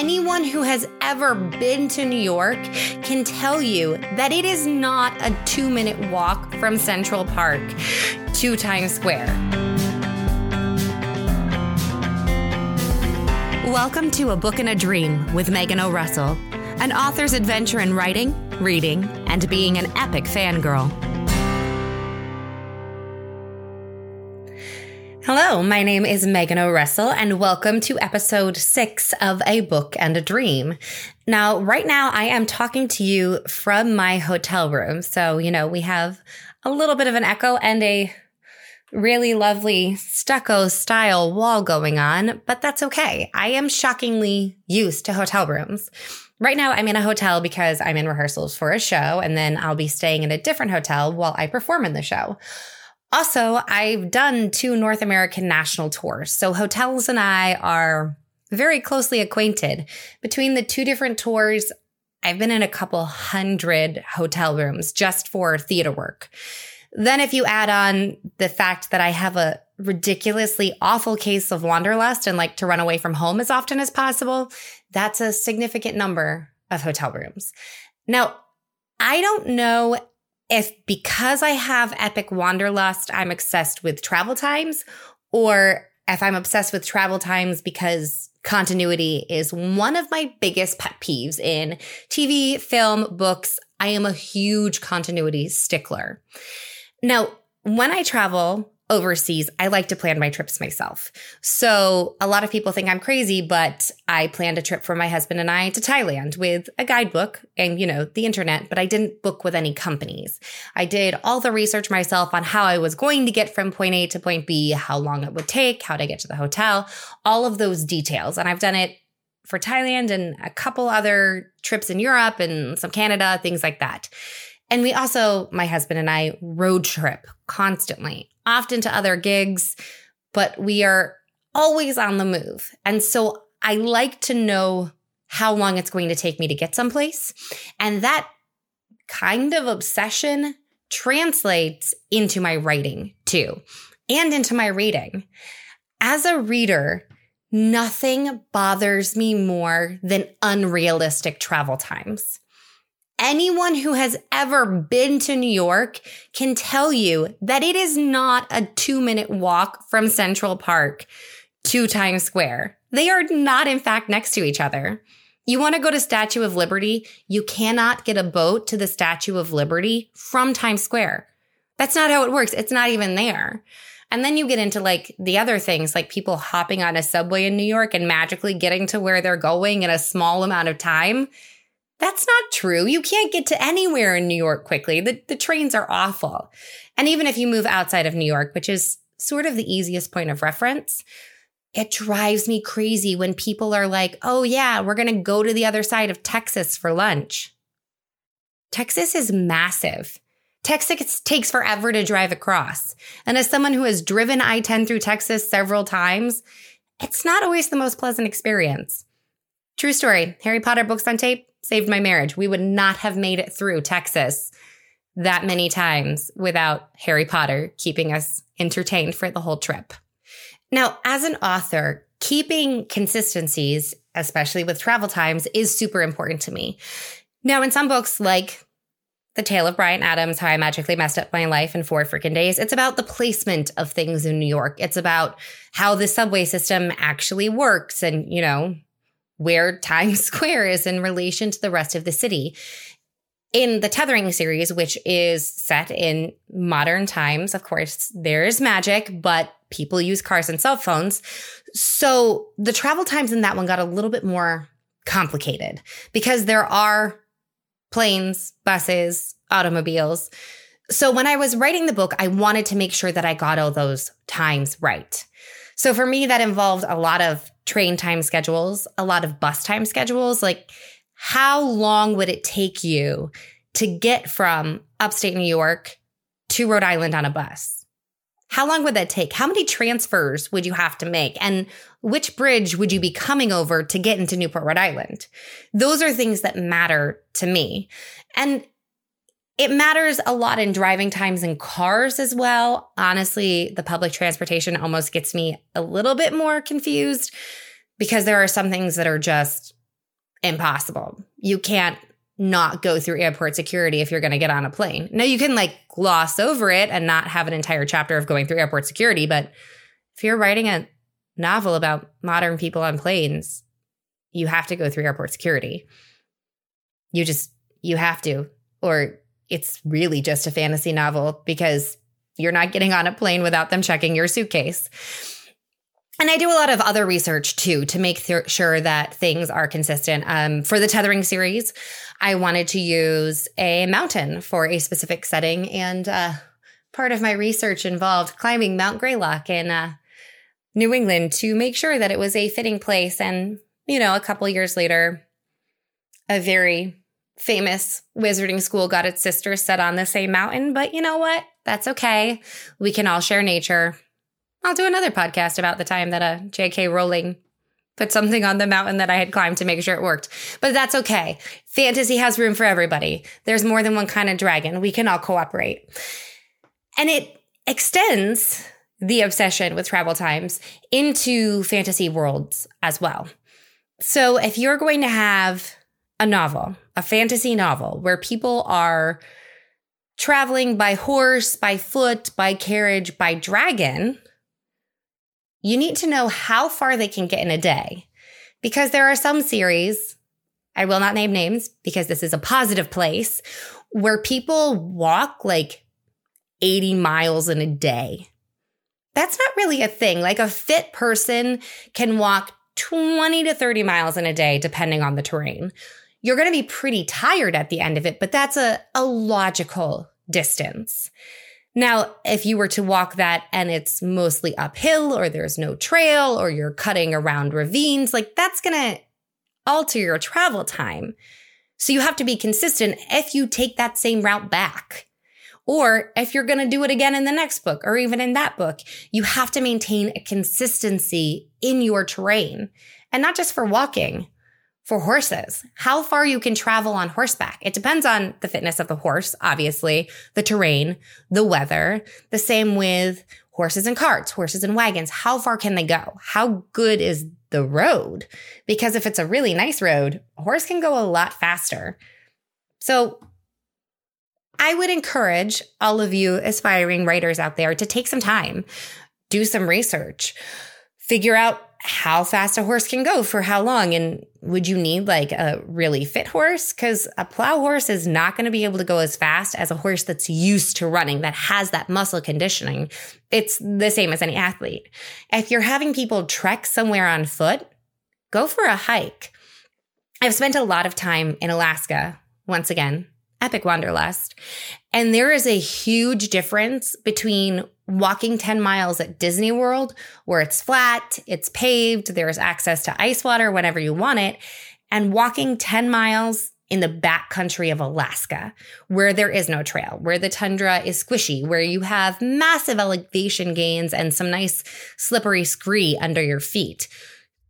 anyone who has ever been to New York can tell you that it is not a two minute walk from Central Park to Times Square. Welcome to A Book and a Dream with Megan O'Russell, an author's adventure in writing, reading, and being an epic fangirl. Hello, my name is Megan O'Russell, and welcome to episode six of A Book and a Dream. Now, right now, I am talking to you from my hotel room. So, you know, we have a little bit of an echo and a really lovely stucco style wall going on, but that's okay. I am shockingly used to hotel rooms. Right now, I'm in a hotel because I'm in rehearsals for a show, and then I'll be staying in a different hotel while I perform in the show. Also, I've done two North American national tours. So hotels and I are very closely acquainted. Between the two different tours, I've been in a couple hundred hotel rooms just for theater work. Then, if you add on the fact that I have a ridiculously awful case of wanderlust and like to run away from home as often as possible, that's a significant number of hotel rooms. Now, I don't know if because I have epic wanderlust, I'm obsessed with travel times, or if I'm obsessed with travel times because continuity is one of my biggest pet peeves in TV, film, books. I am a huge continuity stickler. Now, when I travel, overseas, I like to plan my trips myself. So a lot of people think I'm crazy, but I planned a trip for my husband and I to Thailand with a guidebook and, you know, the internet, but I didn't book with any companies. I did all the research myself on how I was going to get from point A to point B, how long it would take, how to get to the hotel, all of those details. And I've done it for Thailand and a couple other trips in Europe and some Canada, things like that. And we also, my husband and I, road trip constantly often to other gigs, but we are always on the move. And so I like to know how long it's going to take me to get someplace. And that kind of obsession translates into my writing too, and into my reading. As a reader, nothing bothers me more than unrealistic travel times anyone who has ever been to New York can tell you that it is not a two minute walk from Central Park to Times Square. They are not, in fact, next to each other. You want to go to Statue of Liberty? You cannot get a boat to the Statue of Liberty from Times Square. That's not how it works. It's not even there. And then you get into like the other things, like people hopping on a subway in New York and magically getting to where they're going in a small amount of time. That's not true. You can't get to anywhere in New York quickly. The, the trains are awful. And even if you move outside of New York, which is sort of the easiest point of reference, it drives me crazy when people are like, oh, yeah, we're going to go to the other side of Texas for lunch. Texas is massive. Texas takes forever to drive across. And as someone who has driven I 10 through Texas several times, it's not always the most pleasant experience. True story Harry Potter books on tape saved my marriage. We would not have made it through Texas that many times without Harry Potter keeping us entertained for the whole trip. Now, as an author, keeping consistencies, especially with travel times, is super important to me. Now, in some books, like The Tale of Bryant Adams, How I Magically Messed Up My Life in Four Freaking Days, it's about the placement of things in New York. It's about how the subway system actually works and, you know, where Times Square is in relation to the rest of the city. In the Tethering series, which is set in modern times, of course, there is magic, but people use cars and cell phones. So the travel times in that one got a little bit more complicated because there are planes, buses, automobiles. So when I was writing the book, I wanted to make sure that I got all those times right. So for me, that involved a lot of train time schedules, a lot of bus time schedules. Like, how long would it take you to get from upstate New York to Rhode Island on a bus? How long would that take? How many transfers would you have to make? And which bridge would you be coming over to get into Newport, Rhode Island? Those are things that matter to me. And it matters a lot in driving times in cars as well. Honestly, the public transportation almost gets me a little bit more confused because there are some things that are just impossible. You can't not go through airport security if you're going to get on a plane. Now you can like gloss over it and not have an entire chapter of going through airport security, but if you're writing a novel about modern people on planes, you have to go through airport security. You just you have to or it's really just a fantasy novel because you're not getting on a plane without them checking your suitcase. And I do a lot of other research too to make th- sure that things are consistent. Um, for the tethering series, I wanted to use a mountain for a specific setting, and uh, part of my research involved climbing Mount Greylock in uh, New England to make sure that it was a fitting place. And you know, a couple years later, a very famous wizarding school got its sister set on the same mountain. But you know what? That's okay. We can all share nature I'll do another podcast about the time that a J.K. Rowling put something on the mountain that I had climbed to make sure it worked. But that's okay. Fantasy has room for everybody. There's more than one kind of dragon. We can all cooperate. And it extends the obsession with travel times into fantasy worlds as well. So if you're going to have a novel, a fantasy novel where people are traveling by horse, by foot, by carriage, by dragon, you need to know how far they can get in a day. Because there are some series, I will not name names because this is a positive place, where people walk like 80 miles in a day. That's not really a thing. Like a fit person can walk 20 to 30 miles in a day, depending on the terrain. You're going to be pretty tired at the end of it, but that's a, a logical distance. Now, if you were to walk that and it's mostly uphill or there's no trail or you're cutting around ravines, like that's going to alter your travel time. So you have to be consistent if you take that same route back. Or if you're going to do it again in the next book or even in that book, you have to maintain a consistency in your terrain and not just for walking, for horses, how far you can travel on horseback. It depends on the fitness of the horse, obviously, the terrain, the weather. The same with horses and carts, horses and wagons. How far can they go? How good is the road? Because if it's a really nice road, a horse can go a lot faster. So I would encourage all of you aspiring writers out there to take some time, do some research, figure out how fast a horse can go for how long. And would you need like a really fit horse? Cuz a plow horse is not going to be able to go as fast as a horse that's used to running that has that muscle conditioning. It's the same as any athlete. If you're having people trek somewhere on foot go for a hike. I've spent a lot of time in alaska once again epic wanderlust and there is a huge difference between walking 10 miles at Disney World, where it's flat, it's paved, there's access to ice water whenever you want it, and walking 10 miles in the backcountry of Alaska, where there is no trail, where the tundra is squishy, where you have massive elevation gains and some nice slippery scree under your feet.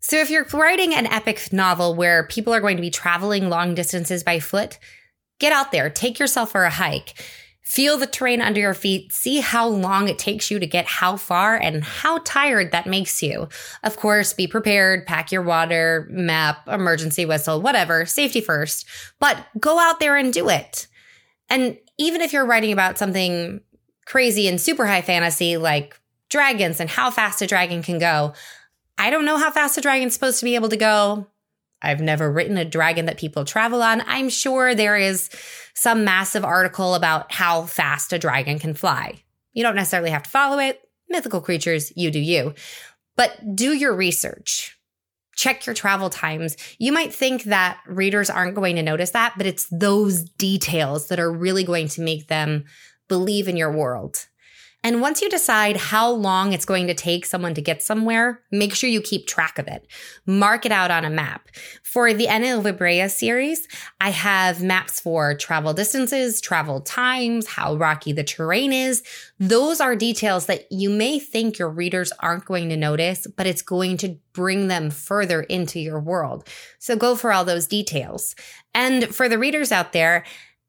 So, if you're writing an epic novel where people are going to be traveling long distances by foot, get out there, take yourself for a hike. Feel the terrain under your feet, see how long it takes you to get how far and how tired that makes you. Of course, be prepared, pack your water, map, emergency whistle, whatever, safety first, but go out there and do it. And even if you're writing about something crazy and super high fantasy like dragons and how fast a dragon can go, I don't know how fast a dragon's supposed to be able to go. I've never written a dragon that people travel on. I'm sure there is some massive article about how fast a dragon can fly. You don't necessarily have to follow it. Mythical creatures, you do you. But do your research. Check your travel times. You might think that readers aren't going to notice that, but it's those details that are really going to make them believe in your world. And once you decide how long it's going to take someone to get somewhere, make sure you keep track of it. Mark it out on a map. For the Ena of Ilbrea series, I have maps for travel distances, travel times, how rocky the terrain is. Those are details that you may think your readers aren't going to notice, but it's going to bring them further into your world. So go for all those details. And for the readers out there,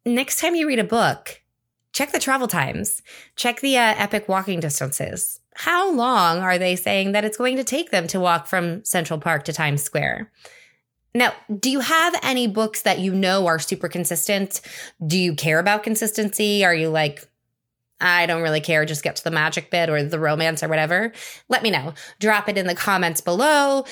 next time you read a book, check the travel times, check the uh, epic walking distances. How long are they saying that it's going to take them to walk from Central Park to Times Square? Now, do you have any books that you know are super consistent? Do you care about consistency? Are you like, I don't really care, just get to the magic bit or the romance or whatever? Let me know. Drop it in the comments below.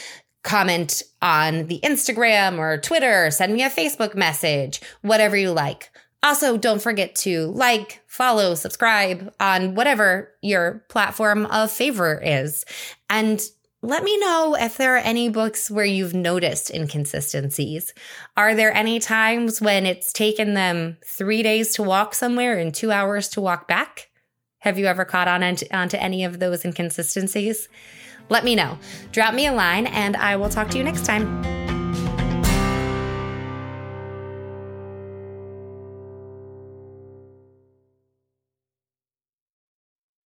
Comment on the Instagram or Twitter, send me a Facebook message, whatever you like. Also, don't forget to like, follow, subscribe on whatever your platform of favor is. And let me know if there are any books where you've noticed inconsistencies. Are there any times when it's taken them three days to walk somewhere and two hours to walk back? Have you ever caught on onto any of those inconsistencies? Let me know. Drop me a line and I will talk to you next time.